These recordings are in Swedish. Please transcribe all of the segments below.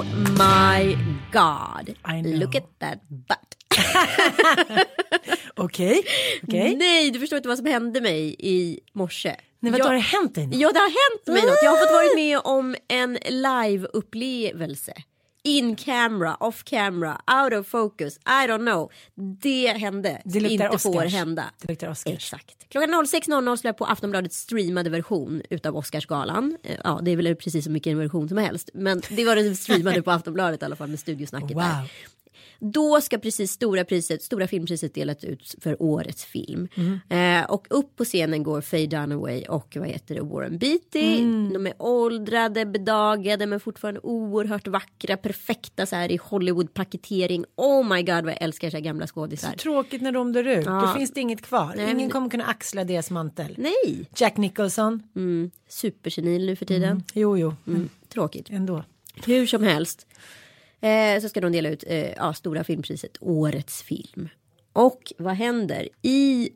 Oh my god. Look at that butt. Okej, okej. Nej, du förstår inte vad som hände mig i morse. Nej, vad Jag- har det hänt dig? Ja, det har hänt mig något. Jag har fått vara med om en live-upplevelse. In camera, off camera, out of focus, I don't know. Det hände Det inte får Oscars. hända. Det luktar Oscars. Exakt. Klockan 06.00 släpper på Aftonbladets streamade version utav Oscarsgalan. Eh, Ja, det är väl precis så mycket en version som helst. Men det var den streamade på Aftonbladet i alla fall med studiosnacket Wow. där. Då ska precis stora priset, stora filmpriset delas ut för årets film. Eh, och upp på scenen går Faye Dunaway och vad heter det, Warren Beatty. De är åldrade, bedagade men fortfarande oerhört vackra, perfekta så här i Hollywood-paketering. Oh my god vad jag älskar så här gamla skådisar. Tråkigt när de dör ut. Då Ja. finns det inget kvar. Nej, Ingen kommer kunna axla deras mantel. Nej, Jack Nicholson. mm, supersenil nu för tiden. Jo, jo. Mm, tråkigt. Ändå. Hur som helst eh, så ska de dela ut eh, ja, stora filmpriset Årets film. Och vad händer? I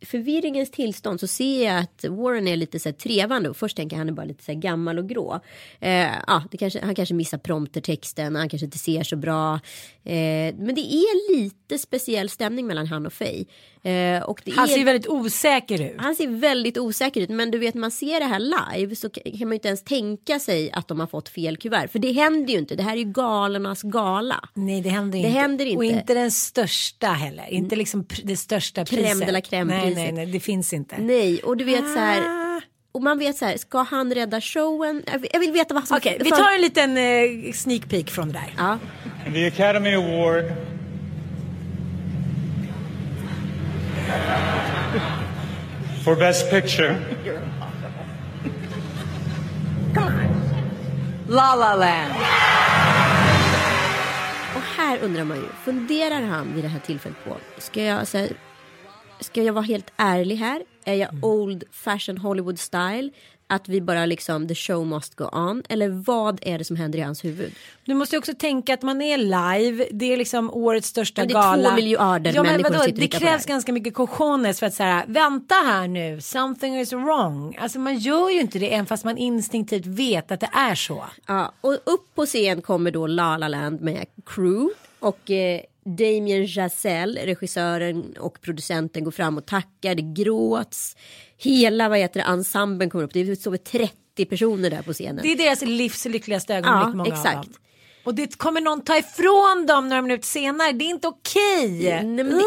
förvirringens tillstånd så ser jag att Warren är lite så här trevande och först tänker jag han är bara lite så här gammal och grå. Eh, ah, det kanske, han kanske missar promptertexten, han kanske inte ser så bra. Eh, men det är lite speciell stämning mellan han och Faye. Eh, och det Han är... ser väldigt osäker ut. Han ser väldigt osäker ut men du vet man ser det här live så kan man ju inte ens tänka sig att de har fått fel kuvert. För det händer ju inte, det här är ju galornas gala. Nej, det händer Det inte. händer inte. Och inte den största heller. Inte liksom pr- det största Crème priset. de la crème nej, priset. nej, nej, det finns inte. Nej och du vet så här. Ah. Och man vet så här, ska han rädda showen? Jag vill, veta vad som... Okej, vi för- tar en liten eh, sneak peek från det där. Ja, the Academy Award for Best Picture La La Land. och här undrar man ju, funderar han vid det här tillfället på, ska jag, här, ska jag vara helt ärlig här? Är jag old fashion Hollywood style? Att vi bara liksom, the show must go on? Eller vad är det som händer i hans huvud? Du måste ju också tänka att man är live. Det är liksom årets största Ja, det är gala. två miljarder ja, men vadå? Det det krävs här. ganska mycket cojones för att säga vänta här nu, something is wrong. Alltså man gör ju inte det även fast man instinktivt vet att det är så. Ja, och upp på scen kommer då La La Land med crew och eh, Damien Chazelle, regissören och producenten går fram och tackar, det gråts. Hela vad heter det, ensemblen kommer upp, det står väl 30 personer där på scenen. Det är deras livs lyckligaste ögonblick Ja, många exakt. av dem. Och det kommer någon ta ifrån dem några minuter senare. Det är inte okej. Det-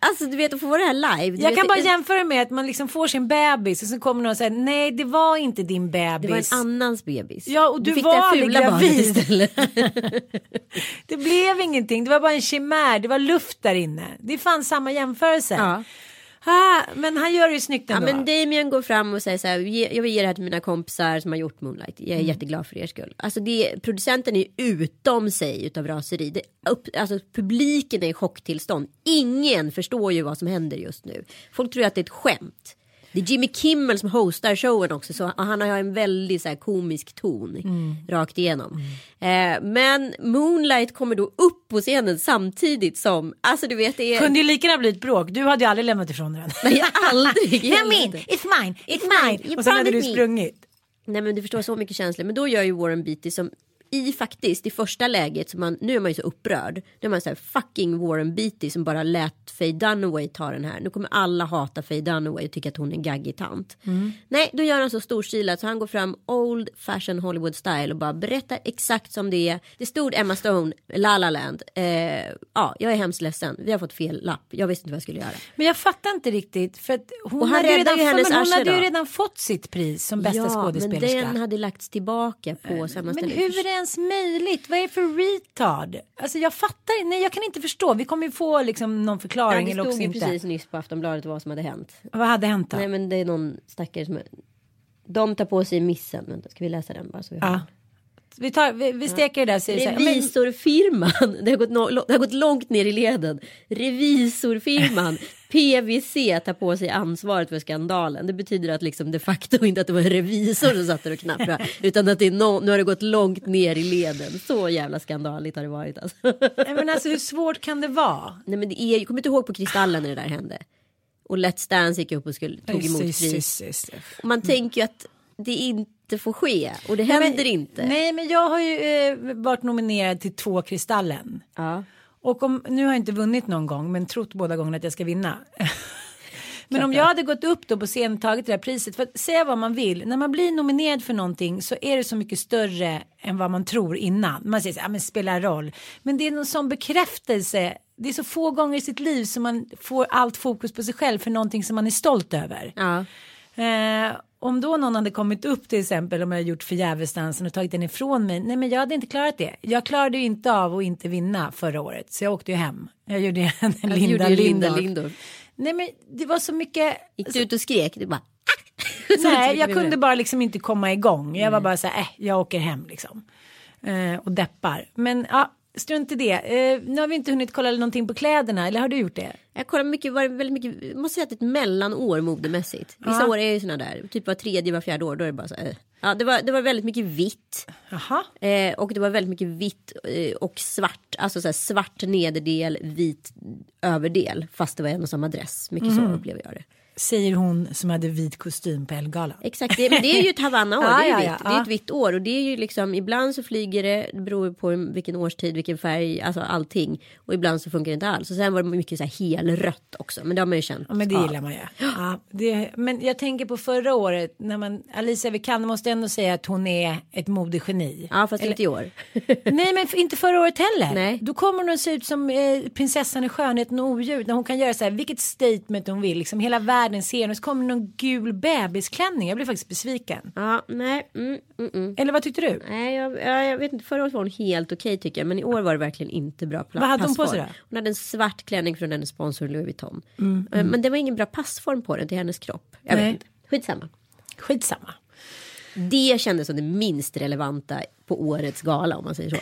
Alltså du vet att få vara det här live. du Jag vet, kan bara jämföra med att man liksom får sin bebis och så kommer någon och säger nej det var inte din bebis. det var en annans bebis. Ja, och du fick var det fula barnet gravid. istället. Det blev ingenting, det var bara en chimär, det var luft där inne. Det är fan samma jämförelse. Ja. Ah, men han gör det ju snyggt Ja, ändå. men Damien går fram och säger så här, "Ge- jag vill ge det här till mina kompisar som har gjort Moonlight. Jag är Mm. jätteglad för er skull. Alltså det, producenten är utom sig utav raseri. Det, upp, alltså publiken är i chocktillstånd. Ingen förstår ju vad som händer just nu. Folk tror att det är ett skämt. Det är Jimmy Kimmel som hostar showen också så han har en väldigt så här, komisk ton Mm. rakt igenom. Eh, men Moonlight kommer då upp på scenen samtidigt som, alltså du vet det är... Kunde ju lika gärna bli ett bråk. Du hade ju aldrig lämnat ifrån den. Nej, aldrig i helvete. it's mine, it's mine. You Och sen hade du me. sprungit. Nej men du förstår så mycket känslor. Men då gör ju Warren Beatty som i faktiskt i första läget, så man, nu är man ju så upprörd. Nu är man så här fucking Warren Beatty som bara lät Faye Dunaway ta den här. Nu kommer alla hata Faye Dunaway och tycka att hon är en gaggig tant. Nej, då gör han så storstilat så han går fram old fashion Hollywood style och bara berättar exakt som det är. Det stod Emma Stone, La La Land. Eh, ja, jag är hemskt ledsen. Vi har fått fel lapp. Jag visste inte vad jag skulle göra. Men jag fattar inte riktigt. För att hon, hade, ju redan, ju men hon hade ju redan fått sitt pris som bästa ja, men skådespelerska. den hade lagts tillbaka på samma Men ställe. Det ens möjligt? Vad är det för retard? Alltså jag fattar Nej, jag kan inte förstå. Vi kommer ju få liksom någon förklaring det eller stod ju inte. precis nyss på Aftonbladet vad som hade hänt. Vad hade hänt då? Nej men det är någon stackare som De tar på sig missen. Vänta, ska vi läsa den bara? Så vi har Ja. Vi, tar, vi, vi steker det där. Så är Revisorfirman, det har, gått no, det har gått långt ner i leden. Revisorfirman, PVC tar på sig ansvaret för skandalen. Det betyder att liksom de facto inte att det var en revisor som satt där och knappade. utan att det är no, nu har det gått långt ner i leden. Så jävla skandaligt har det varit alltså. nej, men alltså hur svårt kan det vara? Nej men det är, jag kommer inte ihåg på Kristallen när det där hände. Och Let's Dance gick upp och skulle, tog emot pris. man tänker ju att det inte får ske och det Nej, händer men- inte. Nej men jag har ju eh, varit nominerad till två Kristallen. Ja. Och om, nu har jag inte vunnit någon gång men trott båda gångerna att jag ska vinna. men om jag hade gått upp då på scen och tagit det här priset. För att säga vad man vill. När man blir nominerad för någonting så är det så mycket större än vad man tror innan. Man säger så här, ja, men spelar roll. Men det är någon sån bekräftelse. Det är så få gånger i sitt liv som man får allt fokus på sig själv för någonting som man är stolt över. Ja. Eh, om då någon hade kommit upp till exempel om jag gjort förgävesdansen och tagit den ifrån mig. Nej men jag hade inte klarat det. Jag klarade ju inte av att inte vinna förra året. Så jag åkte ju hem. Jag gjorde ju en Linda gjorde ju Linda. Lindorff. Nej men det var så mycket. Gick du ut och skrek? Du bara... "Ah!" Nej tryckte jag kunde bara liksom inte komma igång. Jag var bara så här, äh, jag åker hem liksom. Eh, och deppar. Men ja, strunt i det. Eh, nu har vi inte hunnit kolla någonting på kläderna. Eller har du gjort det? Jag kollar mycket, var väldigt mycket, jag måste säga att det är ett mellanår modemässigt. Vissa Ja. år är ju sådana där, typ var tredje, var fjärde år, då är det bara så här. eh. Ja, det var, det var väldigt mycket vitt. Eh, och det var väldigt mycket vitt eh, och svart. Alltså så här, svart nederdel, vit överdel. Fast det var en och samma dress. Mycket Mhm. så upplever jag det. Säger hon som hade vit kostym på Ellegalan. Exakt, det, men det är ju ett Havanna-år. Ja, det, är ja, ja, det är ett vitt år. Och det är ju liksom, ibland så flyger det, det beror på vilken årstid, vilken färg, alltså allting. Och ibland så funkar det inte alls. Och sen var det mycket så här helrött också. Men det har man ju känt. Ja, men det gillar man ju. Ja, det, men jag tänker på förra året när man Alicia Vikander måste ändå säga att hon är ett modegeni. Ja, fast inte i år. Nej, men inte förra året heller. Nej. Då kommer hon att se ut som eh, prinsessan i skönheten och odjur när hon kan göra så här vilket statement hon vill. Liksom hela världen ser henne. Så kommer någon gul bebisklänning. Jag blev faktiskt besviken. Ja, nej. Mm, mm, mm. Eller vad tyckte du? Nej, jag, jag, jag vet inte. Förra året var hon helt okej tycker jag. Men i år var det verkligen inte bra pla- Vad hade hon på passform. sig då? Hon hade en svart klänning från hennes sponsor Louis Vuitton. Mm, Eh, Men det var ingen bra passform på den till hennes kropp. Jag Nej. vet inte. Skitsamma. Skitsamma. Det kändes som det minst relevanta på årets gala om man säger så.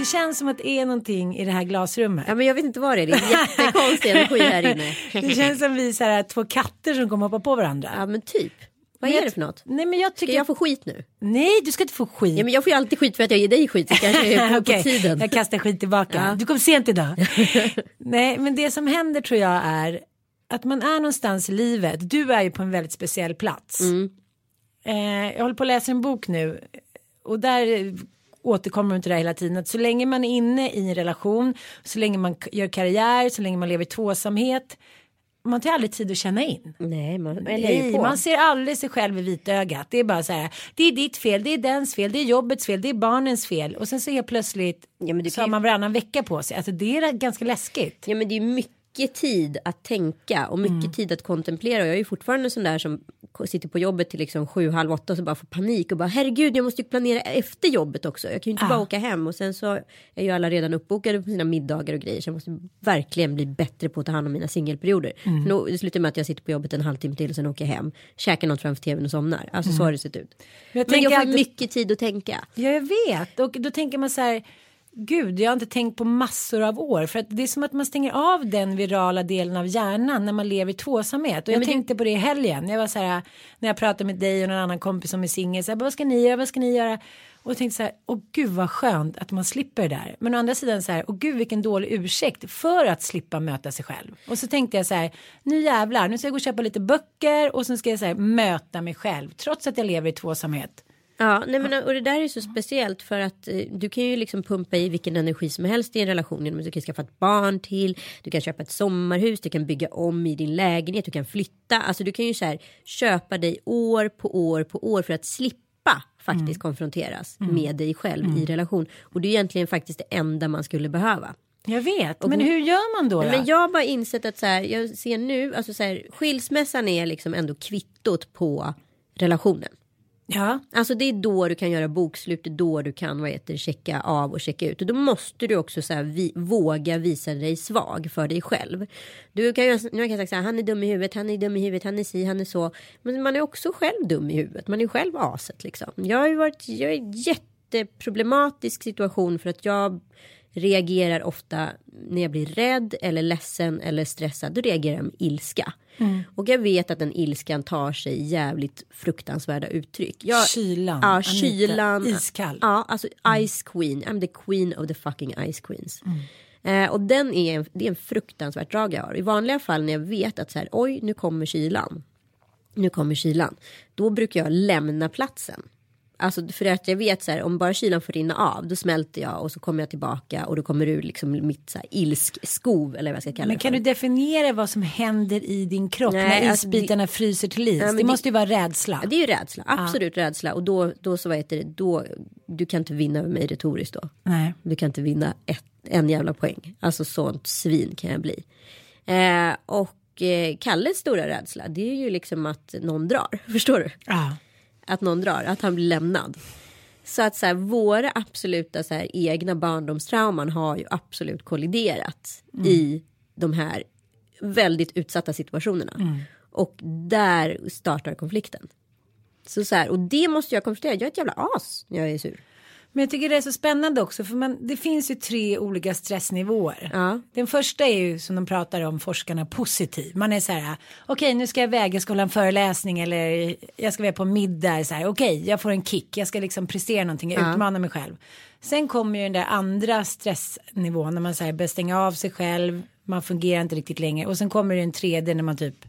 Det känns som att det är någonting i det här glasrummet. Ja, men jag vet inte vad det är. Det är jättekonstig energi här inne. Det känns som vi så här, två katter som kommer hoppa på varandra. Ja, men typ. Vad är det för något? Nej, men jag tycker... Ska jag få skit nu? Nej, du ska inte få skit. Ja, men jag får ju alltid skit för att jag ger dig skit. Så kanske jag är på, tiden. jag kastar skit tillbaka. Ja. Du kom sent idag. Nej, men det som händer tror jag är att man är någonstans i livet. Du är ju på en väldigt speciell plats. Mm. Eh, jag håller på att läsa en bok nu och där återkommer hon till det hela tiden. Att så länge man är inne i en relation, så länge man gör karriär, så länge man lever i tvåsamhet. Man tar aldrig tid att känna in. Nej, man, Nej, man ser aldrig sig själv i vitögat. Det är bara så här. Det är ditt fel, det är dens fel, det är jobbets fel, det är barnens fel. Och sen så helt plötsligt Ja, men så har man varannan vecka på sig. Alltså det är ganska läskigt. Ja men det är mycket tid att tänka och mycket Mm. tid att kontemplera. Och jag är ju fortfarande sån där som sitter på jobbet till liksom sju, halv åtta och så bara får panik och bara herregud jag måste ju planera efter jobbet också. Jag kan ju inte Ah. bara åka hem och sen så är ju alla redan uppbokade på sina middagar och grejer. Så jag måste verkligen bli bättre på att ta hand om mina singelperioder. Mm. Då, det slutar med att jag sitter på jobbet en halvtimme till och sen åker jag hem. Käkar något framför tvn och somnar. Alltså så har det sett ut. Mm. Jag Men jag får alltid- mycket tid att tänka. Ja, jag vet. Och då tänker man så här. Gud, jag har inte tänkt på massor av år. För att det är som att man stänger av den virala delen av hjärnan när man lever i tvåsamhet. Och jag tänkte på det i helgen. Jag var så här, när jag pratade med dig och någon annan kompis som är singel. Vad ska ni göra, vad ska ni göra? Och jag tänkte så här, åh gud vad skönt att man slipper det där. Men å andra sidan så här, åh gud vilken dålig ursäkt för att slippa möta sig själv. Och så tänkte jag så här, nu jävlar, nu ska jag gå och köpa lite böcker och sen ska jag så här, möta mig själv. Trots att jag lever i tvåsamhet. Ja, nej men, och det där är så speciellt för att eh, du kan ju liksom pumpa i vilken energi som helst i en relation. Du kan skaffa ett barn till, du kan köpa ett sommarhus, du kan bygga om i din lägenhet, du kan flytta. Alltså du kan ju så här köpa dig år på år på år för att slippa faktiskt konfronteras med dig själv i relation. Och det är egentligen faktiskt det enda man skulle behöva. Jag vet, men hur gör man då? då? Men jag har bara insett att så här, jag ser nu, alltså så här, skilsmässan är liksom ändå kvittot på relationen. Ja, Alltså det är då du kan göra bokslut, det är då du kan vad heter, checka av och checka ut. Och då måste du också så här, vi, våga visa dig svag för dig själv. Du kan ju nu kan jag säga så här, han är dum i huvudet, han är dum i huvudet, han är si, han är så. Men man är också själv dum i huvudet, man är själv aset liksom. Jag har ju varit, jag är i en jätteproblematisk situation för att jag reagerar ofta när jag blir rädd eller ledsen eller stressad. Då reagerar jag med ilska. Och jag vet att den ilskan tar sig jävligt fruktansvärda uttryck. Jag, Kylan, Ja, kylan. iskall. Ja, alltså Ice Queen. I'm the queen of the fucking Ice Queens. Eh, och den är, en- det är en fruktansvärt drag jag har. I vanliga fall när jag vet att så här, oj, nu kommer kylan. Nu kommer kylan. Då brukar jag lämna platsen. Alltså för att jag vet så här, om bara kylan får rinna av, då smälter jag och så kommer jag tillbaka och då kommer ur liksom mitt så här ilskskov eller vad jag ska kalla Men det kan för. du definiera vad som händer i din kropp Nej, när alltså isbitarna fryser till is? Ja, men det måste ju vara rädsla. Ja, det är ju rädsla, absolut rädsla. Och då, då så vad heter det, då, du kan inte vinna över mig retoriskt då. Nej. Du kan inte vinna ett, en jävla poäng. Alltså sånt svin kan jag bli. Eh, och eh, Kalles stora rädsla det är ju liksom att någon drar. Förstår du? Ja. Att någon drar, att han blir lämnad. Så att så här, våra absoluta så här, egna barndomstrauman har ju absolut kolliderat i de här väldigt utsatta situationerna. Och där startar konflikten. Så, så här, och det måste jag konfrontera. Jag är ett jävla as när jag är sur. Men jag tycker det är så spännande också för man, det finns ju tre olika stressnivåer. Ja. Den första är ju som de pratar om forskarna positiv. Man är så här okej nu ska jag iväg, jag ska hålla en föreläsning eller jag ska vara på middag. Så här, okej jag får en kick, jag ska liksom prestera någonting, jag utmanar mig själv. Sen kommer ju den där andra stressnivån när man så här, börjar stänga av sig själv, man fungerar inte riktigt längre och sen kommer det en tredje när man typ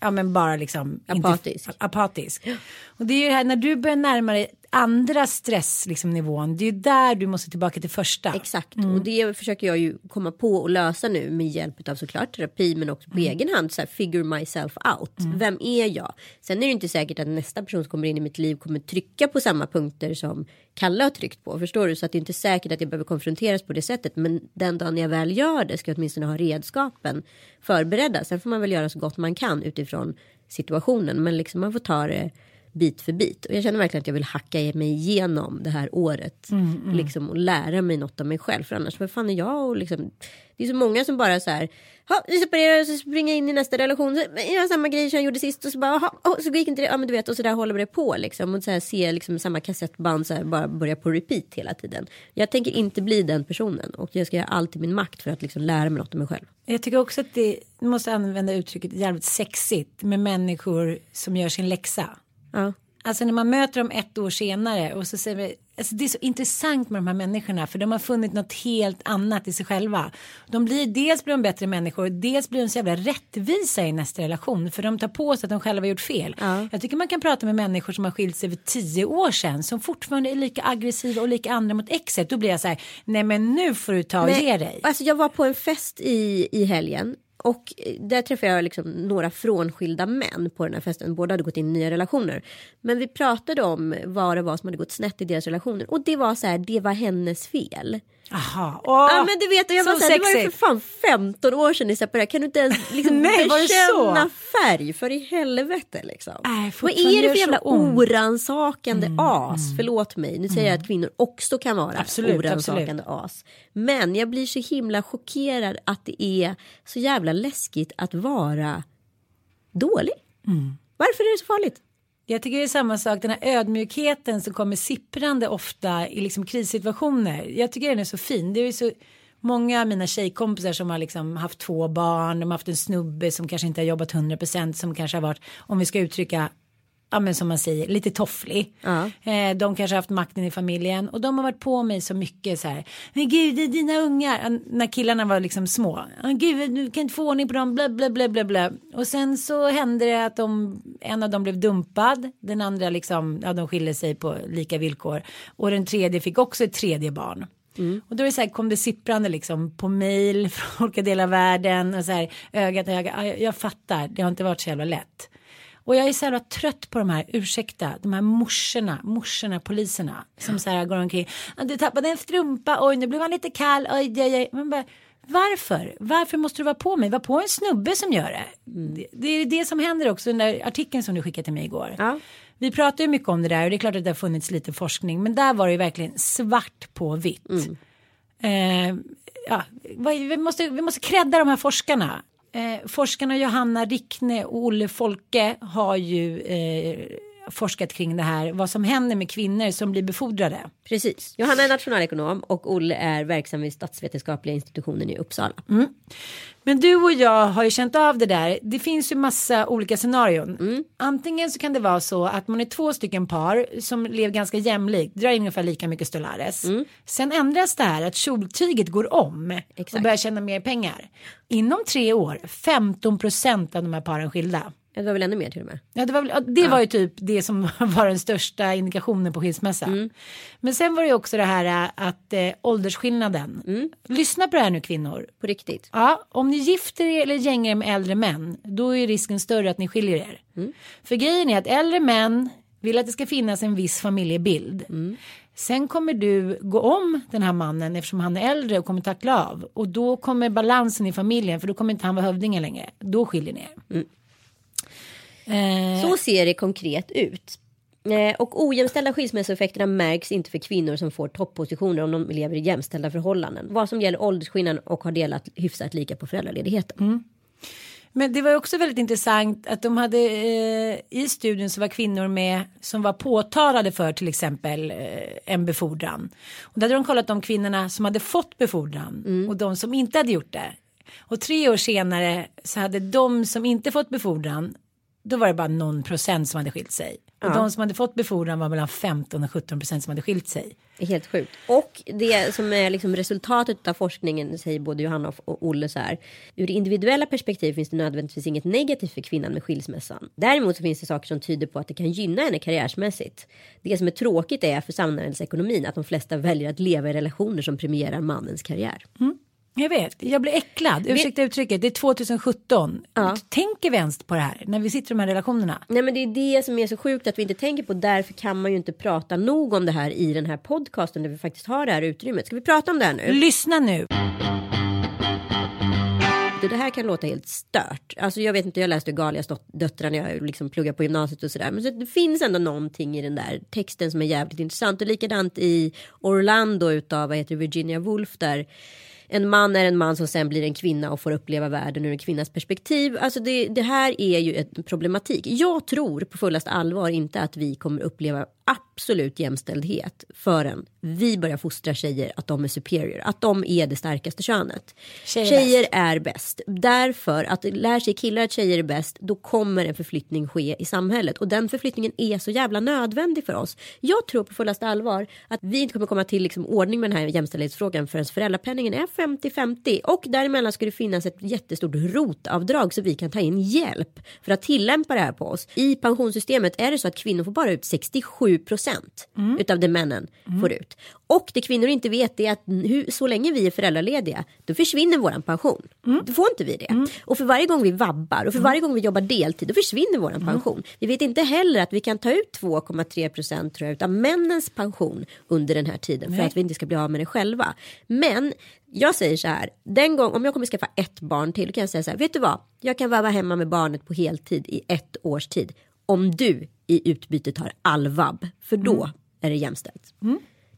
Ja men bara liksom Apatisk. Inte, apatisk. Och det är ju det här när du börjar närma dig andra stressnivån, liksom, nivån, det är ju där du måste tillbaka till första. Exakt och det försöker jag ju komma på och lösa nu med hjälp av såklart terapi men också på egen hand så här figure myself out. Vem är jag? Sen är det inte säkert att nästa person som kommer in i mitt liv kommer trycka på samma punkter som Kalle har tryckt på. Förstår du? Så att det är inte säkert att jag behöver konfronteras på det sättet. Men den dagen jag väl gör det ska jag åtminstone ha redskapen förberedda. Sen får man väl göra så gott man kan utifrån situationen. Men liksom man får ta det bit för bit. Och jag känner verkligen att jag vill hacka mig igenom det här året. Liksom, och lära mig något av mig själv. För annars, vad fan är jag? Och liksom, det är så många som bara så här. Vi separerar och så springer jag in i nästa relation. Så, Jag gör samma grej som jag gjorde sist. Och så bara, "Jaha, oh, så gick inte det. Ja men du vet. Och så där håller det på liksom. Och så här, se liksom samma kassettband så här, bara börja på repeat hela tiden. Jag tänker inte bli den personen. Och jag ska göra allt i min makt för att liksom lära mig något av mig själv. Jag tycker också att det, måste använda uttrycket jävligt sexigt med människor som gör sin läxa. Ja. Alltså när man möter dem ett år senare och så säger vi, alltså det är så intressant med de här människorna för de har funnit något helt annat i sig själva. De blir, dels blir de bättre människor, dels blir de så jävla rättvisa i nästa relation för de tar på sig att de själva har gjort fel. Jag tycker man kan prata med människor som har skilt sig för tio år sedan som fortfarande är lika aggressiva och lika andra mot exet. Då blir jag så här, nej men nu får du ta och Nej, ge dig. Alltså jag var på en fest i, i helgen. Och eh, där träffade jag liksom några frånskilda män på den här festen. Båda hade gått in i nya relationer. Men vi pratade om vad det var som hade gått snett i deras relationer. Och det var så här, det var hennes fel. Aha. Ja men du vet, och jag var så här, det var ju för fan 15 år sedan ni separerade. Kan du inte ens liksom Nej, bekänna färg för i helvete liksom. Nej, Vad är det för jävla oransakande as? Förlåt mig, nu säger jag att kvinnor också kan vara Absolut, oransakande as. Men jag blir så himla chockerad att det är så jävla läskigt att vara dålig. Mm. Varför är det så farligt? Jag tycker det är samma sak, den här ödmjukheten som kommer sipprande ofta i liksom krissituationer. Jag tycker den är så fin. Det är ju så många av mina tjejkompisar som har liksom haft två barn, de har haft en snubbe som kanske inte har jobbat 100% som kanske har varit, om vi ska uttrycka ja men som man säger, lite tofflig. Ja. Eh, de kanske har haft makten i familjen och de har varit på mig så mycket så här. Men gud, det är dina ungar. När killarna var liksom små. Gud, du kan inte få ordning på dem, bla bla bla bla bla. Och sen så hände det att de, en av dem blev dumpad. Den andra liksom, ja de skilde sig på lika villkor. Och den tredje fick också ett tredje barn. Och då är det så här, kom det sipprande liksom på mail från olika delar av världen och så här öga till öga. Ja, jag, jag fattar, det har inte varit så jävla lätt. Och jag är så jävla trött på de här, ursäkta, de här morsorna, morsorna, poliserna som så här går omkring. "Ah, Du tappade en strumpa, oj nu blev han lite kall, oj, oj, oj. Man bara, varför? Varför måste du vara på mig? Var på en snubbe som gör det. Det, det är det som händer också, den där artikeln som du skickade till mig igår. Ja. Vi pratar ju mycket om det där och det är klart att det har funnits lite forskning men där var det ju verkligen svart på vitt. Eh, ja, vi, måste, vi måste credda de här forskarna. Eh, forskarna Johanna Rickne och Olle Folke har ju eh, forskat kring det här. Vad som händer med kvinnor som blir befordrade. Precis. Johanna är nationalekonom och Olle är verksam vid statsvetenskapliga institutionen i Uppsala. Men du och jag har ju känt av det där. Det finns ju massa olika scenarion. Antingen så kan det vara så att man är två stycken par som lever ganska jämlikt, drar in ungefär lika mycket stellares. Sen ändras det här att kjoltyget går om och Exakt. börjar tjäna mer pengar. Inom tre år, 15 procent av de här paren skilda. Ja, Det var väl ännu mer till och med. Ja, det var, väl- ja, det var ju typ det som var den största indikationen på skilsmässa. Men sen var det ju också det här äh, att eh, åldersskillnaden. Lyssna på det här nu kvinnor. På riktigt. Ja, om ni gifter er eller gängar er med äldre män, då är risken större att ni skiljer er. För grejen är att äldre män vill att det ska finnas en viss familjebild. Sen kommer du gå om den här mannen eftersom han är äldre och kommer tackla av. Och då kommer balansen i familjen, för då kommer inte han vara hövdingen längre. Då skiljer ni er. Eh, Så ser det konkret ut. Eh, Och ojämställda skilsmässoeffekterna märks inte för kvinnor som får toppositioner om de lever i jämställda förhållanden. Vad som gäller åldersskillnaden och har delat hyfsat lika på föräldraledigheten. Men det var också väldigt intressant att de hade eh, i studien så var kvinnor med som var påtalade för till exempel eh, en befordran. Och där hade de kollat de kvinnorna som hade fått befordran och de som inte hade gjort det. Och tre år senare så hade de som inte fått befordran då var det bara någon procent som hade skilt sig. Och de som hade fått befordran var mellan 15 och 17 procent som hade skilt sig. Helt sjukt. Och det som är liksom resultatet av forskningen säger både Johanna och Olle så här. Ur det individuella perspektiv finns det nödvändigtvis inget negativt för kvinnan med skilsmässan. Däremot så finns det saker som tyder på att det kan gynna henne karriärsmässigt. Det som är tråkigt är för samhällsekonomin att de flesta väljer att leva i relationer som premierar mannens karriär. Jag vet, jag blir äcklad. Ursäkta uttrycket, det är 2017. Tänker vi ens på det här när vi sitter i de här relationerna? Nej men det är det som är så sjukt att vi inte tänker på. Därför kan man ju inte prata nog om det här i den här podcasten där vi faktiskt har det här utrymmet. Ska vi prata om det här nu? Lyssna nu. Det här kan låta helt stört. Alltså jag vet inte, jag läste Galias döttrar när jag liksom pluggar på gymnasiet och sådär. Men så det finns ändå någonting i den där texten som är jävligt intressant. Och likadant i Orlando utav, vad heter Virginia Woolf där. En man är en man som sen blir en kvinna och får uppleva världen ur en kvinnas perspektiv. Alltså det, det här är ju en problematik. Jag tror på fullaste allvar inte att vi kommer uppleva absolut jämställdhet förrän vi börjar fostra tjejer att de är superior. Att de är det starkaste könet. Tjejer är Tjejer är bäst. Därför att lär sig killar att tjejer är bäst då kommer en förflyttning ske i samhället. Och den förflyttningen är så jävla nödvändig för oss. Jag tror på fullaste allvar att vi inte kommer komma till liksom ordning med den här jämställdhetsfrågan förrän föräldrapenningen är 50-50. Och däremellan ska det finnas ett jättestort rotavdrag så vi kan ta in hjälp för att tillämpa det här på oss. I pensionssystemet är det så att kvinnor får bara ut 67 procent utav det männen får ut. Och det kvinnor inte vet är att hur, så länge vi är föräldralediga då försvinner våran pension. Då får inte vi det. Och för varje gång vi vabbar och för varje gång vi jobbar deltid då försvinner våran pension. Vi vet inte heller att vi kan ta ut 2,3 procent tror jag utav männens pension under den här tiden för att vi inte ska bli av med det själva. Men jag säger så här, den gång om jag kommer skaffa ett barn till då kan jag säga så här, vet du vad? Jag kan vara hemma med barnet på heltid i ett års tid. Om du i utbyte tar all vab, för då är det jämställt.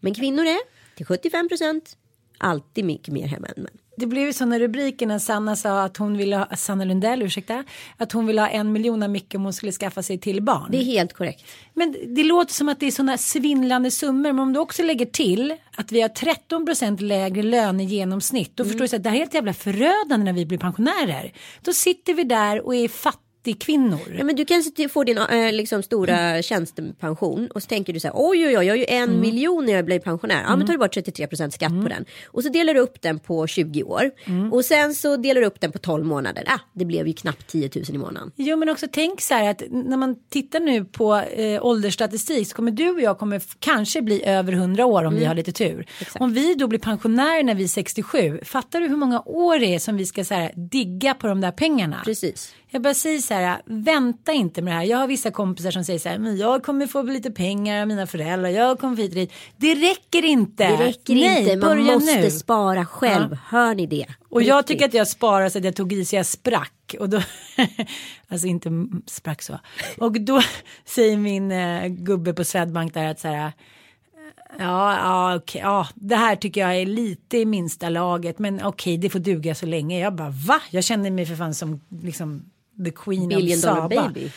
Men kvinnor är till 75 procent alltid mycket mer hemma än män. det blev ju sådana rubriker när Sanna sa att hon ville ha, Sanna Lundell, ursäkta, att hon ville ha en miljon av Micke om hon skulle skaffa sig till barn. Det är helt korrekt. Men det låter som att det är sådana svindlande summor. Men om du också lägger till att vi har 13 procent lägre lön i genomsnitt. Då förstår du att det här är helt jävla förödande när vi blir pensionärer. Då sitter vi där och är fattiga kvinnor. Ja, men du kanske får din äh, liksom, stora tjänstepension och så tänker du så här oj oj oj jag har ju en miljon när jag blir pensionär. Ja men tar du bort 33 procent skatt på den. Och så delar du upp den på 20 år. Och sen så delar du upp den på 12 månader. Ah, det blev ju knappt 10 000 i månaden. Jo men också tänk så här att när man tittar nu på eh, åldersstatistik så kommer du och jag kommer kanske bli över 100 år om vi har lite tur. Om vi då blir pensionärer när vi är 67, fattar du hur många år det är som vi ska så här, digga på de där pengarna? Precis. Jag bara säger så här, vänta inte med det här. Jag har vissa kompisar som säger så här, men jag kommer få lite pengar av mina föräldrar, jag kommer få hit och dit. Det räcker inte. Det räcker Nej, inte, man måste nu. spara själv. Hör ni det? Och jag tycker att jag sparar så att jag tog i så jag sprack. Och då, alltså inte sprack så. Och då säger min eh, gubbe på Swedbank där att så här. Ja, ja, okej, ja, det här tycker jag är lite i minsta laget. Men okej, det får duga så länge. Jag bara, va? Jag känner mig för fan som liksom the queen Billion of Saba. baby.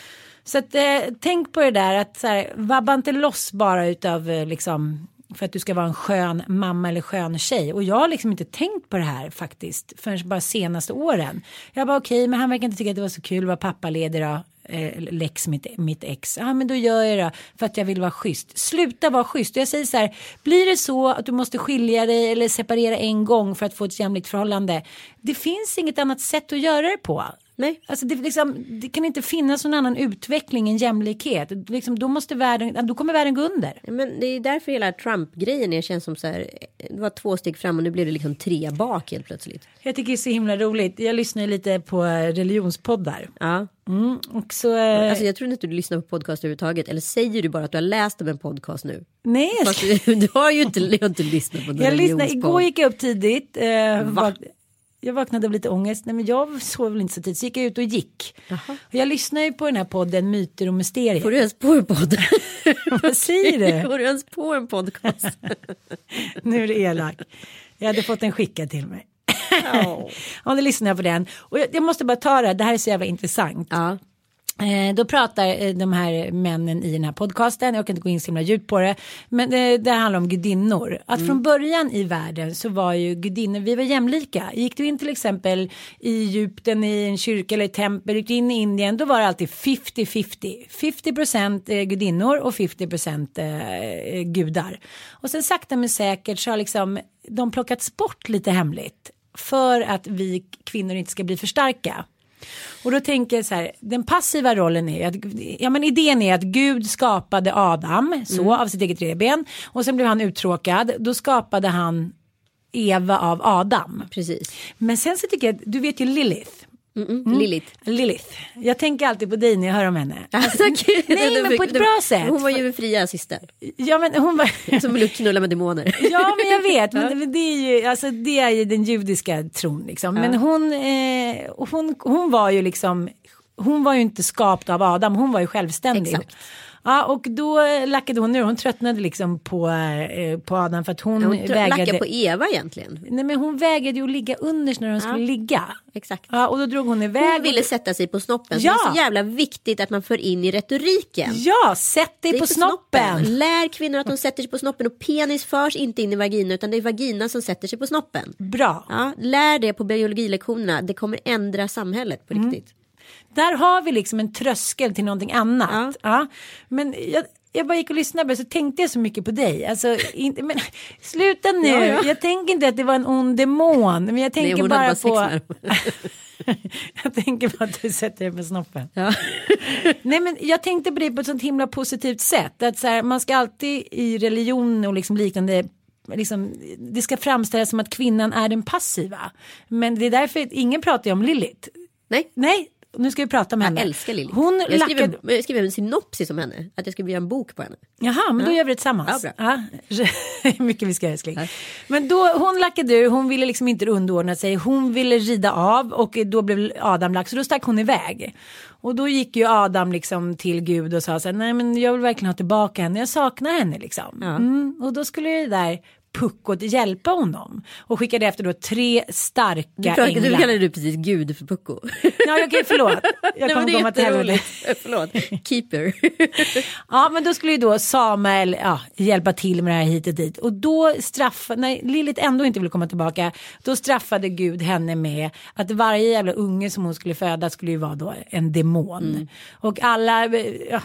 Så att, eh, tänk på det där att så här, vabba inte loss bara utav eh, liksom för att du ska vara en skön mamma eller skön tjej. Och jag har liksom inte tänkt på det här faktiskt förrän bara senaste åren. Jag bara okej, men han verkar inte tycka att det var så kul att vara pappaledig då. Eh, Lex mitt, mitt ex. Ja men då gör jag det för att jag vill vara schysst. Sluta vara schysst. Och jag säger så här, blir det så att du måste skilja dig eller separera en gång för att få ett jämlikt förhållande. Det finns inget annat sätt att göra det på. Nej. Alltså det, liksom, det kan inte finnas någon annan utveckling än jämlikhet. Liksom, då, måste världen, då kommer världen gå under. Men det är därför hela Trump-grejen känns som så här. Det var två steg fram och nu blev det liksom tre bak helt plötsligt. Jag tycker det är så himla roligt. Jag lyssnar ju lite på eh, religionspoddar. Ja. Mm, och så, eh, Alltså jag tror inte du lyssnar på podcast överhuvudtaget. Eller säger du bara att du har läst om en podcast nu? nej, Fast du, har ju inte, har inte lyssnat på någon jag lyssnade, igår gick jag upp tidigt. Eh, Va? Jag vaknade av lite ångest. Nej men jag sov väl inte så tidigt så gick jag ut och gick. Och jag lyssnar ju på den här podden Myter och Mysterier. Får du ens på en podd? Vad säger du? Får du ens på en podcast? nu är det elak. Jag hade fått en skickad till mig. ja, då lyssnar jag på den. Och jag, jag måste bara ta det här, det här är så jävla intressant. ja. Eh, då pratar eh, de här männen i den här podcasten, jag kan inte gå in så himla djupt på det, men det, det handlar om gudinnor. Att från början i världen så var ju gudinnor, vi var jämlika. Gick du in till exempel i Egypten i en kyrka eller ett tempel, gick du in i Indien, då var det alltid 50-50. 50 procent gudinnor och 50 procent eh, gudar. Och sen sakta men säkert så har liksom de plockats bort lite hemligt för att vi kvinnor inte ska bli för starka. Och då tänker jag så här, den passiva rollen är att, ja men idén är att Gud skapade Adam så av sitt eget revben och sen blev han uttråkad, då skapade han Eva av Adam. Precis. Men sen så tycker jag, du vet ju Lilith. Mm. Lilith. Lilith. Jag tänker alltid på dig när jag hör om henne. Alltså, nej, men på ett bra sätt. Hon var ju en fria syster. Ja men hon var... Som ville knulla med demoner. Ja men jag vet, men det- är ju, alltså, det är ju den judiska tron liksom. Men hon, eh, hon, hon var ju liksom, hon var ju inte skapt av Adam, hon var ju självständig. Exakt. Ja och då lackade hon ur, hon tröttnade liksom på, eh, på Adam för att hon Hon vägrade. lackar på Eva egentligen. Nej men hon vägrade ju att ligga under när de skulle ligga. Exakt. Ja och då drog hon iväg. Hon ville sätta sig på snoppen. Ja. Det är så jävla viktigt att man för in i retoriken. Ja, sätt dig är på snoppen. Lär kvinnor att de sätter sig på snoppen och penis förs inte in i vagina utan det är vagina som sätter sig på snoppen. Bra. Ja, lär det på biologilektionerna. Det kommer ändra samhället på Mm. Där har vi liksom en tröskel till någonting annat. Ja. Ja. Men jag, jag bara gick och lyssnade på så tänkte jag så mycket på dig. Alltså, inte, men, sluta nu. Ja, ja. Jag tänker inte att det var en ond demon. Men jag tänker hon bara på... med jag tänker på att du sätter dig på snoppen. Ja. Nej men jag tänkte på det på ett sånt himla positivt sätt. Att så här, man ska alltid i religion och liksom liknande Liksom, det ska framställas som att kvinnan är den passiva. Men det är därför ingen pratar om Lilith. Nej, Nej, nu ska vi prata med jag henne. älskar Lilith. Hon jag, skriver, lackade... jag skriver en synopsis om henne. Att jag ska göra en bok på henne. Jaha, men då gör vi det tillsammans. Ja, Ja, mycket vi ska göra älskling. Men då, hon lackade ur, hon ville liksom inte underordna sig. Hon ville rida av och då blev Adam lack, så då stack hon iväg. Och då gick ju Adam liksom till Gud och sa så här, nej men jag vill verkligen ha tillbaka henne, jag saknar henne liksom. Ja. Mm, och då skulle det där pucko att hjälpa honom. Och skickade efter då tre starka Du, du änglar. kallade du precis Gud för pucko. Ja, okej, förlåt. Jag kommer komma till helvete. Förlåt. Keeper. Ja, men då skulle ju då Samuel ja, hjälpa till med det här hit och dit. Och då straffade, när Lilith ändå inte ville komma tillbaka, då straffade Gud henne med att varje jävla unge som hon skulle föda skulle ju vara då en demon. Och alla, ja,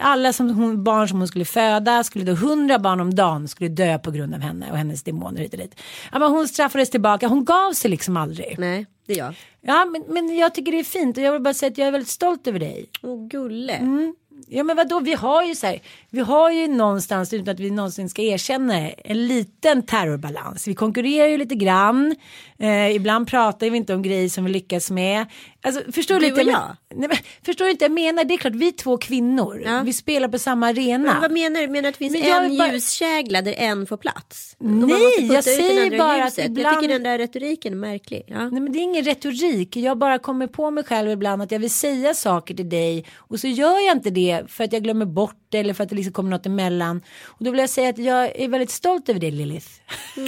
alla som hon, barn som hon skulle föda skulle då hundra barn om dagen skulle dö på grund av henne och hennes demoner hit och dit. Ja, men hon straffades tillbaka, hon gav sig liksom aldrig. Nej, det är jag. Ja, men, men jag tycker det är fint och jag vill bara säga att jag är väldigt stolt över dig. Åh, gulle. Ja men vadå, vi har ju så här, vi har ju någonstans utan att vi någonsin ska erkänna en liten terrorbalans. Vi konkurrerar ju lite grann, eh, ibland pratar vi inte om grejer som vi lyckas med. Alltså, förstår Du lite? och men- jag? Nej, men, förstår du inte, jag menar, det är klart vi är två kvinnor, Ja. vi spelar på samma arena. Men vad menar du? Menar du att det finns en bara- ljuskägla där en får plats? Nej, jag säger bara att ljuset. ibland- Jag tycker den där retoriken är märklig. Ja. Nej men det är ingen retorik. Jag bara kommer på mig själv ibland att jag vill säga saker till dig och så gör jag inte det för att jag glömmer bort det eller för att det liksom kommer något emellan. Och då vill jag säga att jag är väldigt stolt över dig Lilith.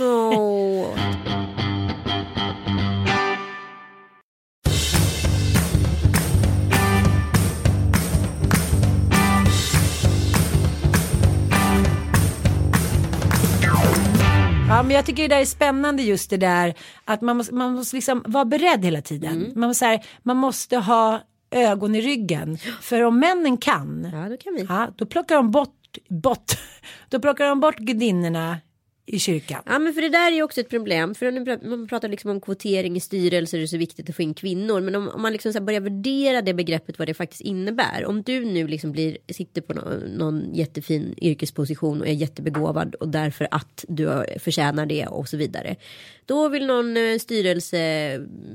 Åh. Ja men jag tycker det där är spännande just det där att man måste, man måste liksom vara beredd hela tiden. Man, måste, här, man måste ha ögon i ryggen. För om männen kan, Ja, då kan vi. ja, då plockar de bort, bort, då plockar de bort gudinnorna i kyrkan. Ja men för det där är ju också ett problem. För man pratar liksom om kvotering i styrelser. Det är så viktigt att få in kvinnor. Men om, om man liksom så börjar värdera det begreppet vad det faktiskt innebär. Om du nu liksom blir, sitter på någon, någon jättefin yrkesposition och är jättebegåvad. Och därför att du förtjänar det och så vidare. Då vill någon eh, styrelse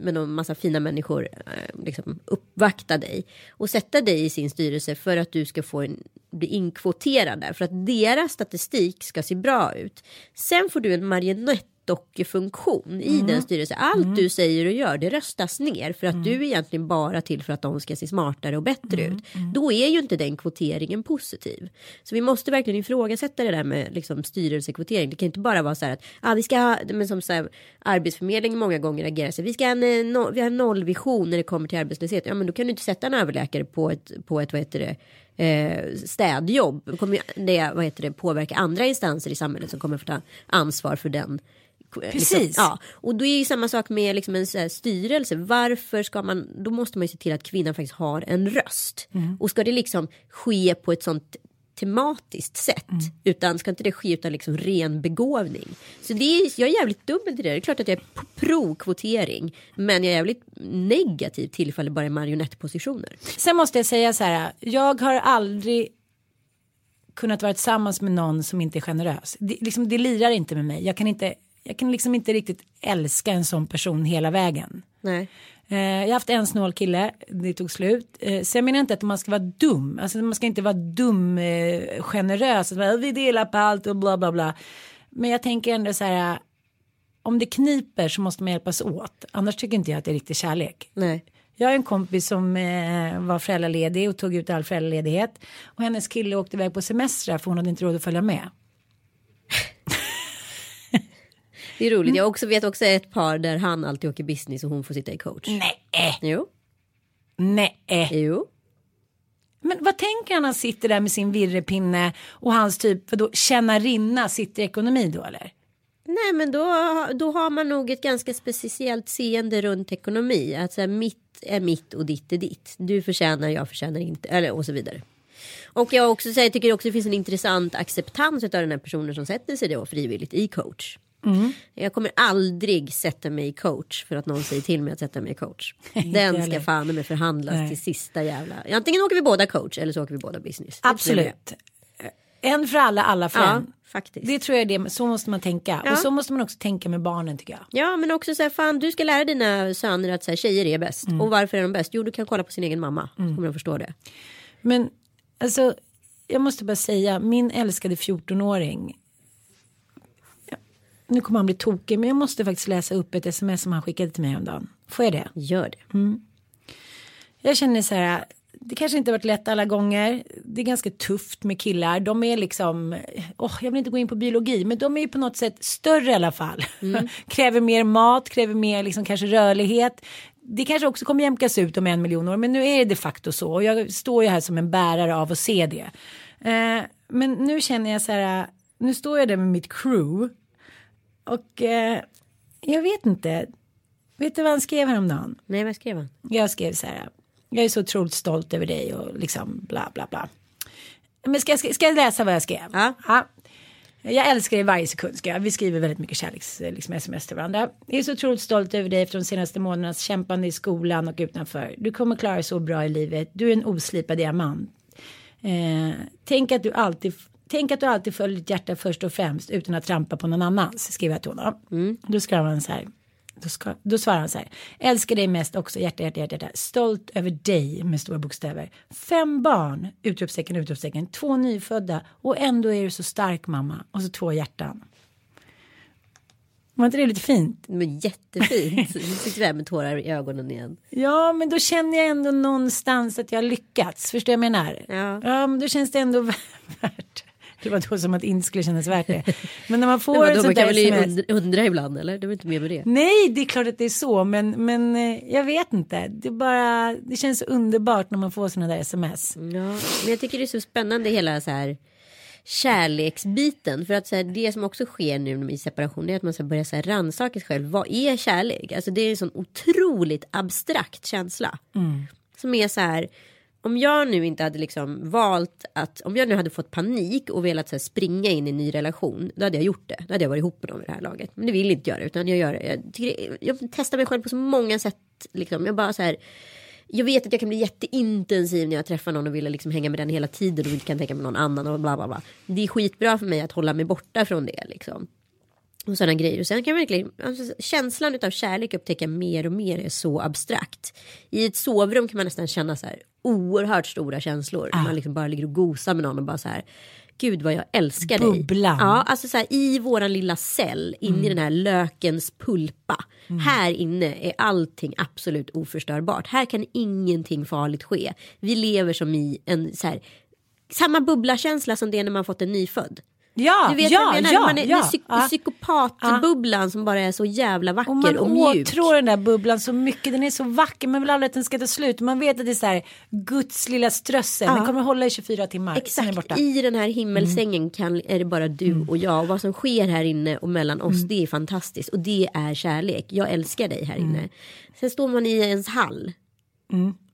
med någon massa fina människor eh, liksom uppvakta dig. Och sätta dig i sin styrelse för att du ska få en, bli inkvoterad där. För att deras statistik ska se bra ut. Sen får du en marionettdockefunktion i den styrelsen. Allt du säger och gör det röstas ner. För att du är egentligen bara till för att de ska se smartare och bättre ut. Då är ju inte den kvoteringen positiv. Så vi måste verkligen ifrågasätta det där med liksom, styrelsekvotering. Det kan inte bara vara så här att ah, vi ska ha, men som så här, Arbetsförmedlingen många gånger agerar så här, vi ska ha en, eh, no, vi har nollvision när det kommer till arbetslöshet. Ja men då kan du inte sätta en överläkare på ett, på ett vad heter det, eh, städjobb. Då kommer det, vad heter det, påverka andra instanser i samhället som kommer få ta ansvar för den. eh, Precis. ja, och då är ju samma sak med liksom en här styrelse. Varför ska man, då måste man ju se till att kvinnan faktiskt har en röst. Och ska det liksom ske på ett sånt tematiskt sätt. Utan ska inte det ske utan liksom ren begåvning. Så det är, jag är jävligt dubbel till det. Det är klart att jag är pro-kvotering. Men jag är jävligt negativ till ifall det bara är marionettpositioner. Sen måste jag säga så här, jag har aldrig kunnat vara tillsammans med någon som inte är generös. Det, liksom, det lirar inte med mig. Jag kan, inte, jag kan liksom inte riktigt älska en sån person hela vägen. Nej. Eh, jag har haft en snål kille, det tog slut. Eh, sen menar jag inte att man ska vara dum, alltså man ska inte vara dum eh, generös, bara, vi delar på allt och bla bla bla. Men jag tänker ändå så här, om det kniper så måste man hjälpas åt, annars tycker inte jag att det är riktig kärlek. Nej. Jag har en kompis som eh, var föräldraledig och tog ut all föräldraledighet. Och hennes kille åkte iväg på semester för hon hade inte råd att följa med. Det är roligt. Jag också vet också ett par där han alltid åker business och hon får sitta i coach. Nej, Jo. nej. Jo. Men vad tänker han när han sitter där med sin virrepinne och hans typ, vadå, tjänarinna sitter i ekonomi då eller? Nej men då, då har man nog ett ganska speciellt seende runt ekonomi. Att så här, mitt är mitt och ditt är ditt. Du förtjänar, jag förtjänar inte. Eller och så vidare. Och jag också säger, tycker också det finns en intressant acceptans av den här personen som sätter sig då frivilligt i coach. Jag kommer aldrig sätta mig i coach för att någon säger till mig att sätta mig i coach. Den ska fan med förhandlas Nej. till sista jävla. Antingen åker vi båda coach eller så åker vi båda business. Absolut. En för alla, alla för Ja, en. faktiskt. Det tror jag är det, så måste man tänka. Ja. Och så måste man också tänka med barnen tycker jag. Ja men också så här, fan du ska lära dina söner att så här, tjejer är bäst. Och varför är de bäst? Jo du kan kolla på sin egen mamma. Så kommer de förstå det. Men alltså, jag måste bara säga, min älskade 14-åring. Nu kommer han bli tokig, men jag måste faktiskt läsa upp ett sms som han skickade till mig om dagen. Får jag det? Gör det. Jag känner så här, det kanske inte har varit lätt alla gånger. Det är ganska tufft med killar. De är liksom, oh, jag vill inte gå in på biologi, men de är ju på något sätt större i alla fall. kräver mer mat, kräver mer liksom kanske rörlighet. Det kanske också kommer jämkas ut om en miljon år, men nu är det de facto så. Och jag står ju här som en bärare av att se det. Eh, men nu känner jag så här, nu står jag där med mitt crew. Och eh, jag vet inte. Vet du vad han skrev häromdagen? Nej, vad skrev han? Jag skrev så här. Jag är så otroligt stolt över dig och liksom bla bla bla. Men ska, ska, ska jag läsa vad jag skrev? Ja. Jag älskar dig varje sekund. Ska jag. Vi skriver väldigt mycket kärleks liksom, sms till varandra. Jag är så otroligt stolt över dig efter de senaste månadernas kämpande i skolan och utanför. Du kommer klara dig så bra i livet. Du är en oslipad diamant. Eh, tänk att du alltid Tänk att du alltid följer ditt hjärta först och främst utan att trampa på någon annans, skriver jag till honom. Då skrev han så här. Då, ska, då svarar han så här. Älskar dig mest också, hjärta, hjärta, hjärta, hjärta. Stolt över dig med stora bokstäver. Fem barn, utropstecken, utropstecken. Två nyfödda och ändå är du så stark mamma. Och så två hjärtan. Var inte det lite fint? Men jättefint. Nu sitter vi med tårar i ögonen igen. Ja, men då känner jag ändå någonstans att jag har lyckats. Förstår du vad jag menar? Ja. ja men då känns det ändå värt. Det var då som att inte skulle kännas värt det. Men när man får Men ett vadå, man sånt kan där väl sms. undra, ibland eller? Det var inte mer med det. Nej, det är klart att det är så, men, men eh, jag vet inte. Det, bara, det känns så underbart när man får sådana där sms. Ja, men jag tycker det är så spännande hela så här kärleksbiten. För att så här, det som också sker nu i separation är att man ska börja så här, rannsaka sig själv. Vad är kärlek? Alltså det är en sån otroligt abstrakt känsla. Som är så här. Om jag nu inte hade liksom valt att, om jag nu hade fått panik och velat så här, springa in i en ny relation, då hade jag gjort det. Då hade jag varit ihop med dem i det här laget. Men det vill inte göra, utan jag gör det. Jag, tycker, jag testar mig själv på så många sätt. Liksom. Jag bara så här, jag vet att jag kan bli jätteintensiv när jag träffar någon och vill liksom hänga med den hela tiden och inte kan tänka med någon annan och bla bla bla. Det är skitbra för mig att hålla mig borta från det liksom. Och sådana grejer. Och sen kan verkligen, alltså, känslan av kärlek upptäcka mer och mer är så abstrakt. I ett sovrum kan man nästan känna så här oerhört stora känslor. Man liksom bara ligger och gosar med någon och bara så här. Gud vad jag älskar dig. Bubblan. Ja, alltså så här, i våran lilla cell, in i den här lökens pulpa. Här inne är allting absolut oförstörbart. Här kan ingenting farligt ske. Vi lever som i en så här, samma bubblakänsla som det är när man fått en nyfödd. Ja, Du vet ja, vad jag menar? ja, man är, ja, den psyk- ja. psykopatbubblan som bara är så jävla vacker Och och, man mjuk. åtrår den där bubblan så mycket. Den är så vacker. Man vill aldrig att den ska ta slut. Man vet att det är så här Guds lilla strössel. Den kommer hålla i 24 timmar. Exakt, i den här himmelsängen kan, är det bara du och jag. Och vad som sker här inne och mellan oss det är fantastiskt. Och det är kärlek. Jag älskar dig här inne. Sen står man i ens hall.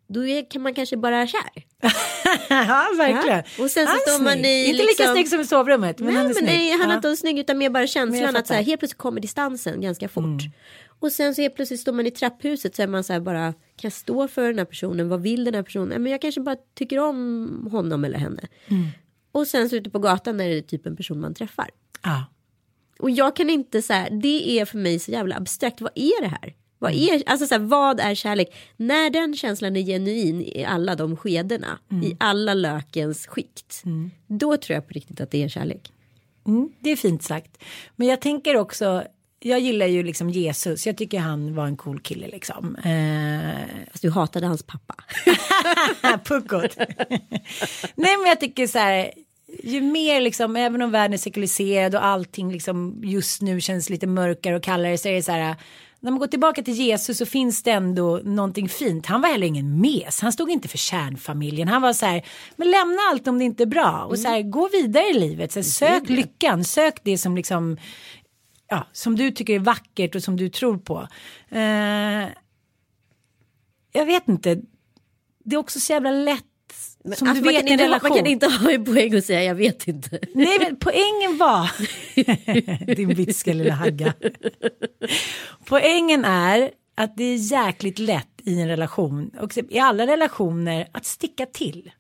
Då är, kan man kanske bara kär. ja, verkligen. Ja. Och sen så Han står man i Inte lika liksom- snygg som i sovrummet. Men nej, han är men snygg. nej, han är Ja. inte snygg utan mer bara känslan att så här, helt plötsligt kommer distansen ganska fort. Och sen så helt plötsligt står man i trapphuset så är man så här bara kan jag stå för den här personen, vad vill den här personen? Men jag kanske bara tycker om honom eller henne. Och sen så ute på gatan är det typ en person man träffar. Ja. Och jag kan inte så här, det är för mig så jävla abstrakt, vad är det här? Vad är, alltså så här, vad är kärlek? När den känslan är genuin i alla de skedena, i alla lökens skikt, då tror jag på riktigt att det är kärlek. Mm, det är fint sagt. Men jag tänker också, jag gillar ju liksom Jesus. Jag tycker han var en cool kille liksom. Eh, Fast du hatade hans pappa. Puckot. Nej men jag tycker så här. Ju mer liksom, även om världen är sekulariserad och allting liksom just nu känns lite mörkare och kallare så är det så här. När man går tillbaka till Jesus så finns det ändå någonting fint. Han var heller ingen mes. Han stod inte för kärnfamiljen. Han var så här, men lämna allt om det inte är bra. Och så här, gå vidare i livet. Så här, sök lyckan, sök det som liksom, ja, som du tycker är vackert och som du tror på. Eh, jag vet inte. Det är också så jävla lätt. som Alltså, du vet kan i en relation. man kan inte ha en poäng och säga jag vet inte. Nej men poängen var. Din vitska lilla hagga. poängen är att det är jäkligt lätt i en relation. Och i alla relationer att sticka till.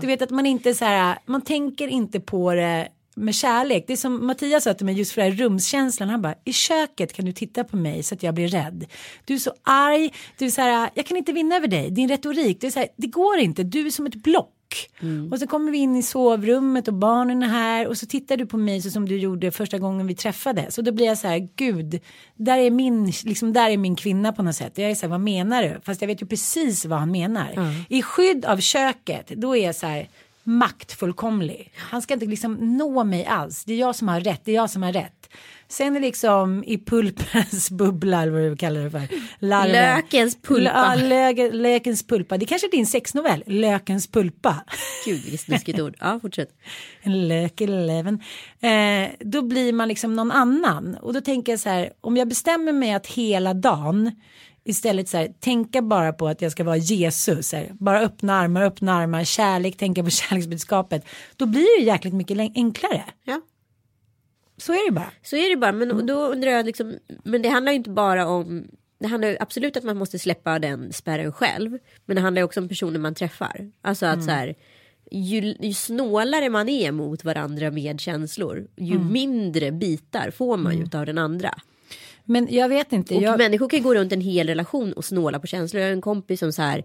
Du vet att man inte så här. Man tänker inte på det med kärlek. Det är som Mattias sa till mig just för det här rumskänslan. Han bara i köket kan du titta på mig så att jag blir rädd. Du är så arg. Du är så här. Jag kan inte vinna över dig. Din retorik. Det är så här. Det går inte. Du är som ett block. Chock. Och så kommer vi in i sovrummet och barnen är här och så tittar du på mig så som du gjorde första gången vi träffades. Och då blir jag så här, gud, där är min, liksom där är min kvinna på något sätt. Jag är så här, vad menar du? Fast jag vet ju precis vad han menar. I skydd av köket, då är jag så här, maktfullkomlig. Han ska inte liksom nå mig alls. Det är jag som har rätt, det är jag som har rätt. Sen är liksom i pulpens bubbla, eller vad du kallar det för. Larven. Lökens pulpa. Lö, lökens pulpa. Det kanske är din sexnovell, Lökens pulpa. Gud vilket snuskigt ord. Ja fortsätt. En lök i leven. Eh, då blir man liksom någon annan. Och då tänker jag så här, om jag bestämmer mig att hela dagen istället så här, tänka bara på att jag ska vara Jesus, här, bara öppna armar, öppna armar, kärlek, tänka på kärleksbudskapet. Då blir det jäkligt mycket enklare. Ja. Så är det bara. Så är det bara. Men då undrar jag liksom. Men det handlar ju inte bara om. Det handlar ju absolut att man måste släppa den spärren själv. Men det handlar ju också om personer man träffar. Alltså att så här. Ju, ju snålare man är mot varandra med känslor. Ju mindre bitar får man ju av den andra. Men jag vet inte. Och Jag, människor kan gå runt en hel relation och snåla på känslor. Jag har en kompis som så här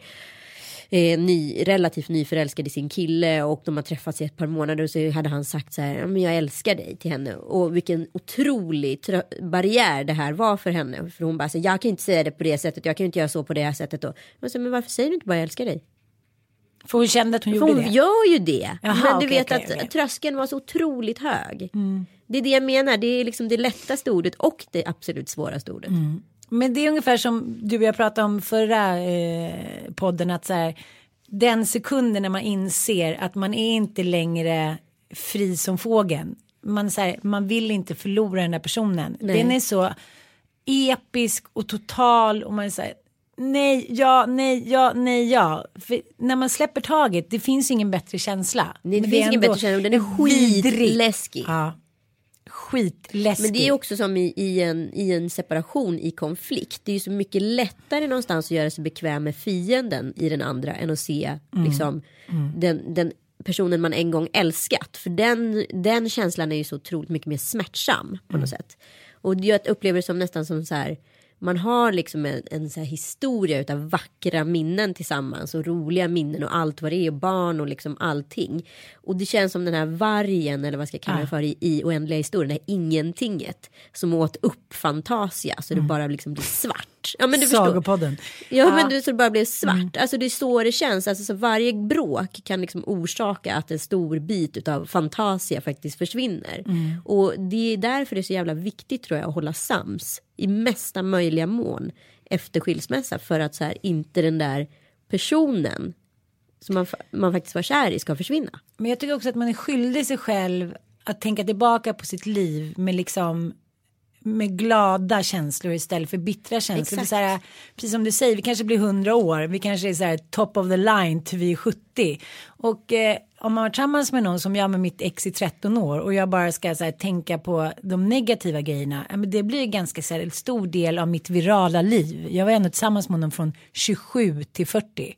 eh, ny, relativt nyförälskad i sin kille och de har träffats i ett par månader och så hade han sagt så här, "Ja, men jag älskar dig till henne och vilken otrolig barriär det här var för henne. För hon bara, så, jag kan inte säga det på det sättet, jag kan inte göra så på det här sättet. Och, men, så, men varför säger du inte bara jag älskar dig? för hon kände att hon För gjorde hon det. gör ju det. Jaha, men du okej, vet okej, att. Mm. tröskeln var så otroligt hög. Det är det jag menar, det är liksom det lättaste ordet och det absolut svåraste ordet. Mm. Men det är ungefär som du och jag pratade om förra eh, podden att så här, den sekunden när man inser att man är inte längre fri som fågeln. Man, så här, man vill inte förlora den där personen. Nej. Den är så episk och total och man säger nej, ja, nej, ja, nej, ja. För när man släpper taget, det finns ingen bättre känsla. Det, Men finns ingen bättre känsla, den är skitläskig. Ja. Skitläskig. Men det är också som i, i, en, i en separation i konflikt. Det är ju så mycket lättare någonstans att göra sig bekväm med fienden i den andra än att se liksom, Den, den personen man en gång älskat. För den, den känslan är ju så otroligt mycket mer smärtsam på något sätt. Och jag upplever det som nästan som så här man har liksom en, en så här historia utav vackra minnen tillsammans och roliga minnen och allt vad det är och barn och liksom allting. Och det känns som den här vargen eller vad ska jag kalla det för i, i oändliga historien, det här ingentinget som åt upp Fantasia så det bara liksom blir svart. Ja men du förstår. Sagopodden. Ja, men du så det bara blev svart. Alltså det är så det känns. Alltså så varje bråk kan liksom orsaka att en stor bit av Fantasia faktiskt försvinner. Och det är därför det är så jävla viktigt tror jag att hålla sams i mesta möjliga mån efter skilsmässa för att så här inte den där personen som man, man faktiskt var kär i ska försvinna. Men jag tycker också att man är skyldig sig själv att tänka tillbaka på sitt liv med liksom med glada känslor istället för bittra känslor. För här, precis som du säger, vi kanske blir 100 år, vi kanske är så här top of the line till vi är 70. Och eh, om man var tillsammans med någon som jag med mitt ex i 13 år och jag bara ska här, tänka på de negativa grejerna, men det blir ganska så här, en stor del av mitt virala liv. Jag var ändå tillsammans med honom från 27 till 40.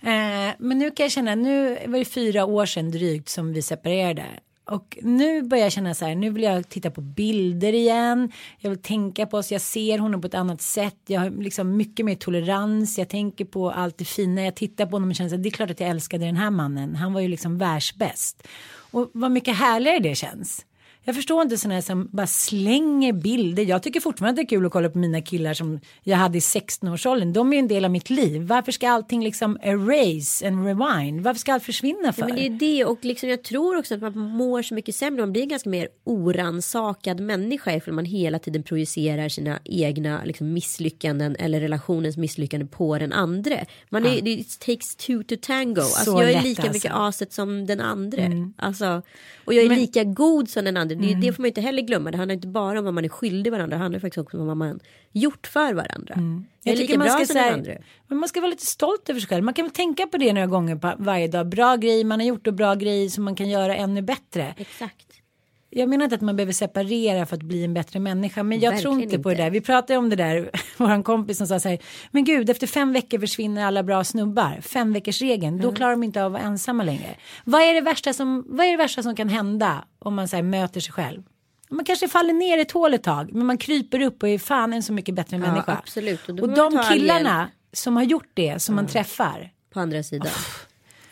Eh, men nu kan jag känna, nu var det fyra år sedan drygt som vi separerade. Och nu börjar jag känna så här, nu vill jag titta på bilder igen. Jag vill tänka på oss, jag ser honom på ett annat sätt. Jag har liksom mycket mer tolerans. Jag tänker på allt det fina. Jag tittar på honom och känner så här, det är klart att jag älskade den här mannen. Han var ju liksom världsbäst. Och vad mycket härligare det känns. Jag förstår inte sådana här som bara slänger bilder. Jag tycker fortfarande att det är kul att kolla på mina killar som jag hade i 16-årsåldern. De är ju en del av mitt liv. Varför ska allting liksom erase and rewind? Varför ska allt försvinna för? Ja, men det är det och liksom jag tror också att man mår så mycket sämre. Man blir en ganska mer oransakad människa ifall man hela tiden projicerar sina egna liksom, misslyckanden eller relationens misslyckande på den andra. Man är, det it takes two to tango. Alltså, Så jag är lätt, lika alltså. mycket aset som den andra. Alltså, och jag är lika god som den andra. Det, det får man inte heller glömma. Det handlar inte bara om vad man är skyldig varandra. Det handlar faktiskt också om vad man gjort för varandra. Jag lika bra som så den här- andra. men man ska vara lite stolt över sig själv. Man kan väl tänka på det några gånger på varje dag. Bra grejer man har gjort och bra grejer som man kan göra ännu bättre. Exakt. Jag menar inte att man behöver separera för att bli en bättre människa. Men jag tror Verkligen inte på det där. Vi pratade om det där. Vår kompis som sa så här. Men gud, efter fem veckor försvinner alla bra snubbar. Fem veckors regeln. Då klarar de inte av att vara ensamma längre. Vad är det värsta som, vad är det värsta som kan hända om man så här, möter sig själv? Man kanske faller ner i ett hål ett tag. Men man kryper upp och är fan en så mycket bättre människa. absolut. Och Och, de killarna som har gjort det, som man träffar. På andra sidan.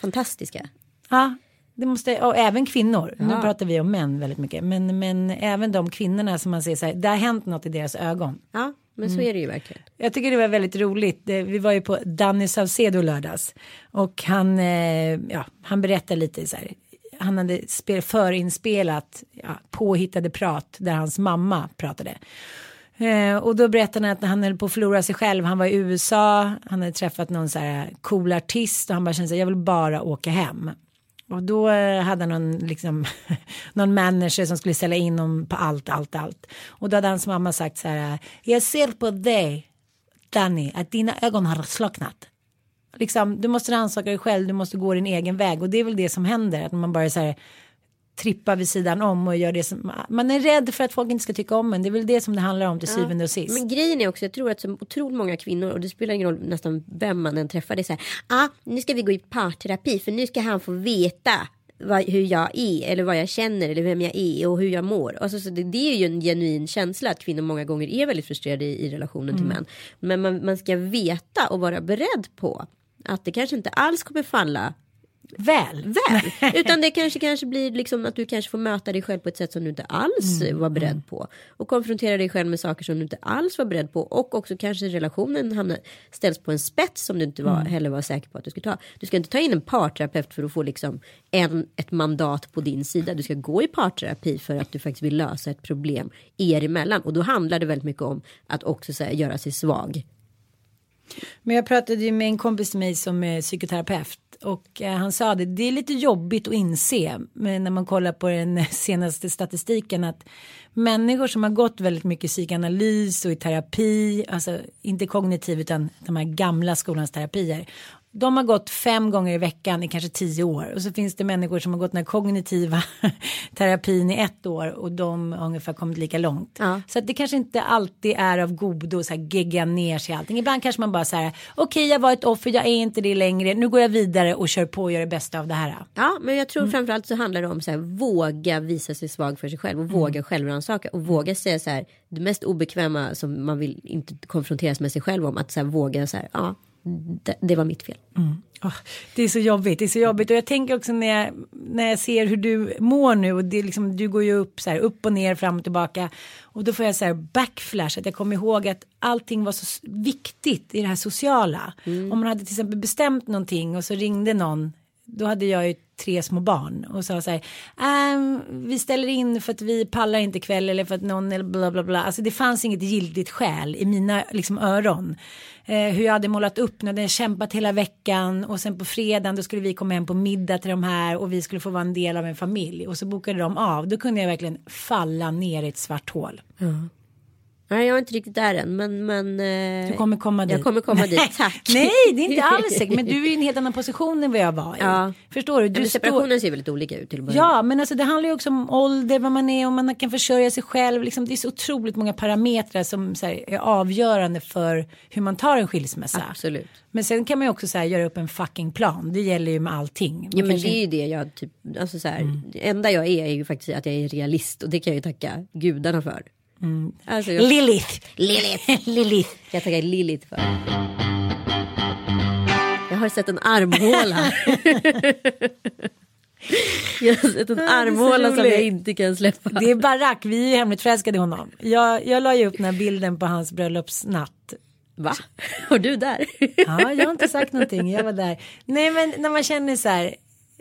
Fantastiska. Ja, det måste, och även kvinnor. Nu Ja. pratar vi om män väldigt mycket. Men, men även de kvinnorna som man ser så här, det har hänt något i deras ögon. Ja, men så är det ju verkligen. Jag tycker det var väldigt roligt. Vi var ju på Danny Saucedo lördags. Och han, eh, ja, han berättade lite så här. Han hade spel, förinspelat ja, påhittade prat där hans mamma pratade. Eh, och då berättade han att han höll på att förlora sig själv. Han var i USA. Han hade träffat någon så här cool artist. Och han bara kände sig jag vill bara åka hem. Och då eh, hade han någon, liksom, någon manager som skulle ställa in honom på allt, allt, allt. Och då hade hans mamma sagt så här. Jag ser på dig, Danny, att dina ögon har slocknat. Liksom, du måste rannsaka dig själv, du måste gå din egen väg. Och det är väl det som händer, att man bara så här trippar vid sidan om och gör det som man är rädd för att folk inte ska tycka om en. Det är väl det som det handlar om till syvende och sist. Men grejen är också, jag tror att så otroligt många kvinnor, och det spelar ingen roll nästan vem man än träffar, det är så här, ah, nu ska vi gå i parterapi för nu ska han få veta vad, hur jag är eller vad jag känner eller vem jag är och hur jag mår. Alltså, så det, det är ju en genuin känsla att kvinnor många gånger är väldigt frustrerade i, i relationen till män. Men man, man ska veta och vara beredd på att det kanske inte alls kommer falla Väl. väl. Utan det kanske, kanske blir liksom att du kanske får möta dig själv på ett sätt som du inte alls Mm, var beredd på. Och konfrontera dig själv med saker som du inte alls var beredd på. Och också kanske relationen hamnar, ställs på en spets som du inte var, Mm. heller var säker på att du skulle ta. Du ska inte ta in en parterapeut för att få liksom en, ett mandat på din sida. Du ska gå i parterapi för att du faktiskt vill lösa ett problem er emellan. Och då handlar det väldigt mycket om att också så här, göra sig svag. Men jag pratade ju med en kompis till mig som är psykoterapeut och eh, han sa det, det är lite jobbigt att inse men när man kollar på den senaste statistiken att människor som har gått väldigt mycket psykoanalys och i terapi, alltså inte kognitiv utan de här gamla skolans terapier. De har gått fem gånger i veckan i kanske tio år och så finns det människor som har gått den här kognitiva terapin i ett år och de har ungefär kommit lika långt. Ja. Så att det kanske inte alltid är av godo så här gegga ner sig allting. Ibland kanske man bara så här, okej jag var ett offer, jag är inte det längre, nu går jag vidare och kör på och gör det bästa av det här. Ja, men jag tror Mm. framförallt så handlar det om så här, våga visa sig svag för sig själv och Mm. våga självrannsaka och våga säga så här, det mest obekväma som man vill inte konfronteras med sig själv om, att så här, våga så här, ja, det, det var mitt fel. Åh, det är så jobbigt, det är så jobbigt och jag tänker också när jag, när jag ser hur du mår nu och det är liksom, du går ju upp så här upp och ner fram och tillbaka och då får jag så här backflash att jag kommer ihåg att allting var så viktigt i det här sociala. Om man hade till exempel bestämt någonting och så ringde någon då hade jag ju tre små barn och sa så här, "Ehm, vi ställer in för att vi pallar inte kväll eller för att någon eller bla bla bla. Alltså det fanns inget giltigt skäl i mina liksom öron. Eh, hur jag hade målat upp när den kämpat hela veckan och sen på fredagen då skulle vi komma hem på middag till de här och vi skulle få vara en del av en familj och så bokade de av. Då kunde jag verkligen falla ner i ett svart hål. Nej, jag är inte riktigt där än, men... men eh, Du kommer komma dit. Jag kommer komma dit, tack. Nej, det är inte alls säkert. Men du är i en helt annan position än vad jag var i. Ja. Förstår du? Du men står- separationen ser väldigt olika ut till att börja Ja, men alltså det handlar ju också om ålder, vad man är, om man kan försörja sig själv. Liksom, det är så otroligt många parametrar som här, är avgörande för hur man tar en skilsmässa. Absolut. Men sen kan man ju också så här, göra upp en fucking plan. Det gäller ju med allting. Man Ja men kanske det är ju det jag typ, alltså så här, Mm. det enda jag är är ju faktiskt att jag är realist och det kan jag ju tacka gudarna för. Alltså, jag, Lilith! Lilith. Lilith! Jag tackar Lilith för. Jag har sett en armhåla. jag har sett en armhåla som jag inte kan släppa. Det är Barack, vi är ju hemligt förälskade i honom. Jag, jag la ju upp den här bilden på hans bröllopsnatt. Va? Var du där? Ja, jag har inte sagt någonting, jag var där. Nej men när man känner så här,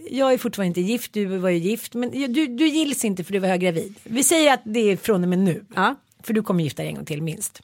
jag är fortfarande inte gift, du var ju gift, men du, du gills inte för du var höggravid. Vi säger att det är från och med nu. Ja. För du kommer gifta dig en gång till minst.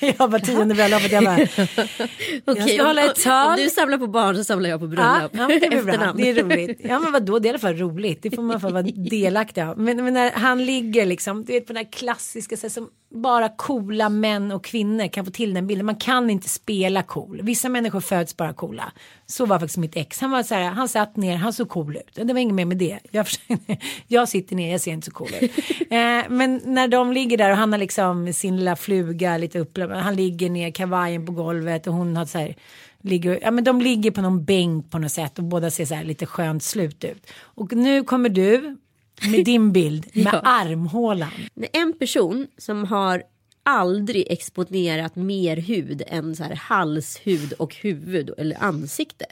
Jag var tionde bröllopet, jag bara, Okej, ska hålla ett tal. Om du samlar på barn så samlar jag på bröllop. ja det blir bra, det är roligt. Ja men vadå, det är i alla fall roligt, det får man vara delaktig av. Men, men när han ligger liksom, du vet på den här klassiska, så här, som bara coola män och kvinnor kan få till den bilden. Man kan inte spela cool. Vissa människor föds bara coola. Så var faktiskt mitt ex. Han var så här, han satt ner, han såg cool ut. Det var inget mer med det. Jag, jag sitter ner, jag ser inte så cool ut. Eh, men när de ligger där och han har liksom sin lilla fluga lite upp, han ligger ner, kavajen på golvet och hon har så här ligger, ja men de ligger på någon bänk på något sätt och båda ser så här lite skönt slut ut. Och nu kommer du med din bild med Ja. armhålan. En person som har aldrig exponerat mer hud än så här halshud och huvud eller ansikte.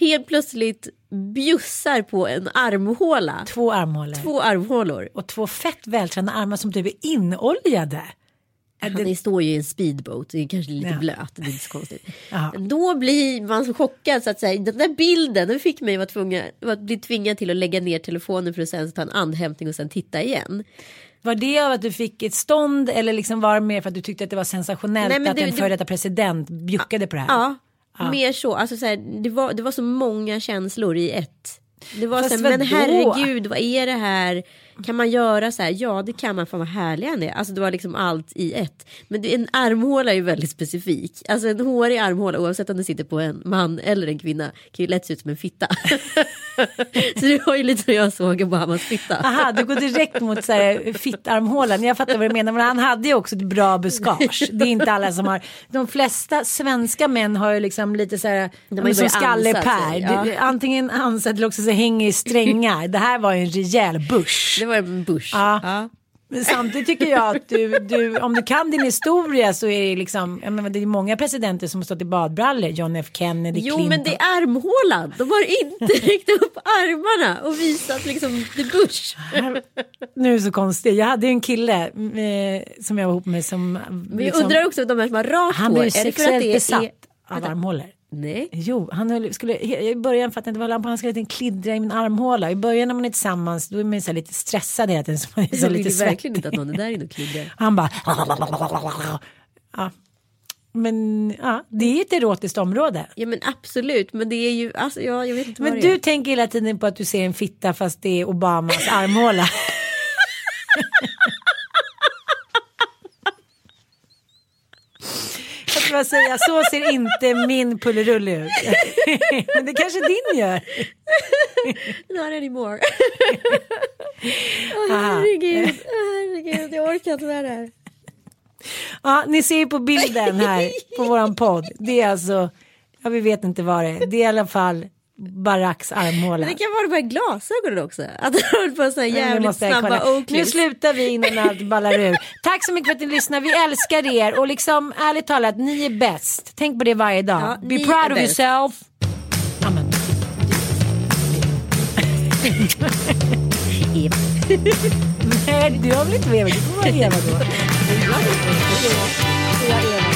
helt plötsligt bjussar på en armhåla. Två armhålor. Två armhålor. Och två fett vältränade armar som typ är inoljade. Han står ju i en speedboat, det är kanske lite Ja. blöt, det är inte så konstigt. Då blir man så chockad så att säga, den där bilden den fick mig att bli tvingad till att lägga ner telefonen för att sen ta en andhämtning och sen titta igen. Var det av att du fick ett stånd eller liksom var det mer för att du tyckte att det var sensationellt Nej, att det- en före detta president bjuckade på det här? Ja, mer så. Alltså, så här, det, var, det var så många känslor i ett. Det var Fast så här, men herregud, vad är det här? Kan man göra så här? Ja, det kan man. Fan vad härlig han är. Alltså det var liksom allt i ett. Men en armhåla är ju väldigt specifik. Alltså en hårig armhåla, oavsett om det sitter på en man eller en kvinna, kan ju lätt se ut som en fitta. så det var ju lite som jag såg Obamas fitta. Aha, du går direkt mot så här, fittarmhålan. Jag fattar vad du menar, men han hade ju också ett bra buskage. Det är inte alla som har. De flesta svenska män har ju liksom lite så här, De ju som börjat Skalle ansa Per. sig, ja. Antingen ansat eller också så hänger i strängar. Det här var ju en rejäl bush. Det var en bush. Ja. Men samtidigt tycker jag att du, du, om du kan din historia så är det liksom, jag menar, det är många presidenter som har stått i badbrallor. John F Kennedy, Jo Clinton. men det är armhålan. De har inte räckt upp armarna och visat liksom the bush. Nu är det så konstigt. Jag hade ju en kille eh, som jag var ihop med som... Men jag undrar också de här som har rakt Han hår. är det för att sexuellt det besatt är... av armhålor. Nej. Jo, han höll, skulle, i början fattade jag inte vad på. Han skulle lite kliddra i min armhåla. I början när man är tillsammans då är man så lite stressad hela tiden. Så man är så Jag vill lite ju verkligen inte att någon är där inne och kliddrar. Han bara... Ja. Men ja, det är ett erotiskt område. Ja men absolut, men det är ju, alltså, ja, jag vet inte Men vad det du är. tänker hela tiden på att du ser en fitta fast det är Obamas armhåla. Ska bara säga, så ser inte min pullerulle ut. Men det kanske din gör. Not anymore. Åh herregud, herregud, jag orkar inte med det här. Ja, ni ser ju på bilden här på våran podd. Det är alltså, ja vi vet inte vad det är. Det är i alla fall Baracks armhåla. Det kan vara de här glasögonen också. Att de håller på så här Men nu jävligt snabba. Nu slutar vi innan allt ballar ur. Tack så mycket för att ni lyssnar. Vi älskar er och liksom ärligt talat, ni är bäst. Tänk på det varje dag. Ja, Be proud of yourself. Amen. Nej, du har väl inte Eva? Du får vara Eva då.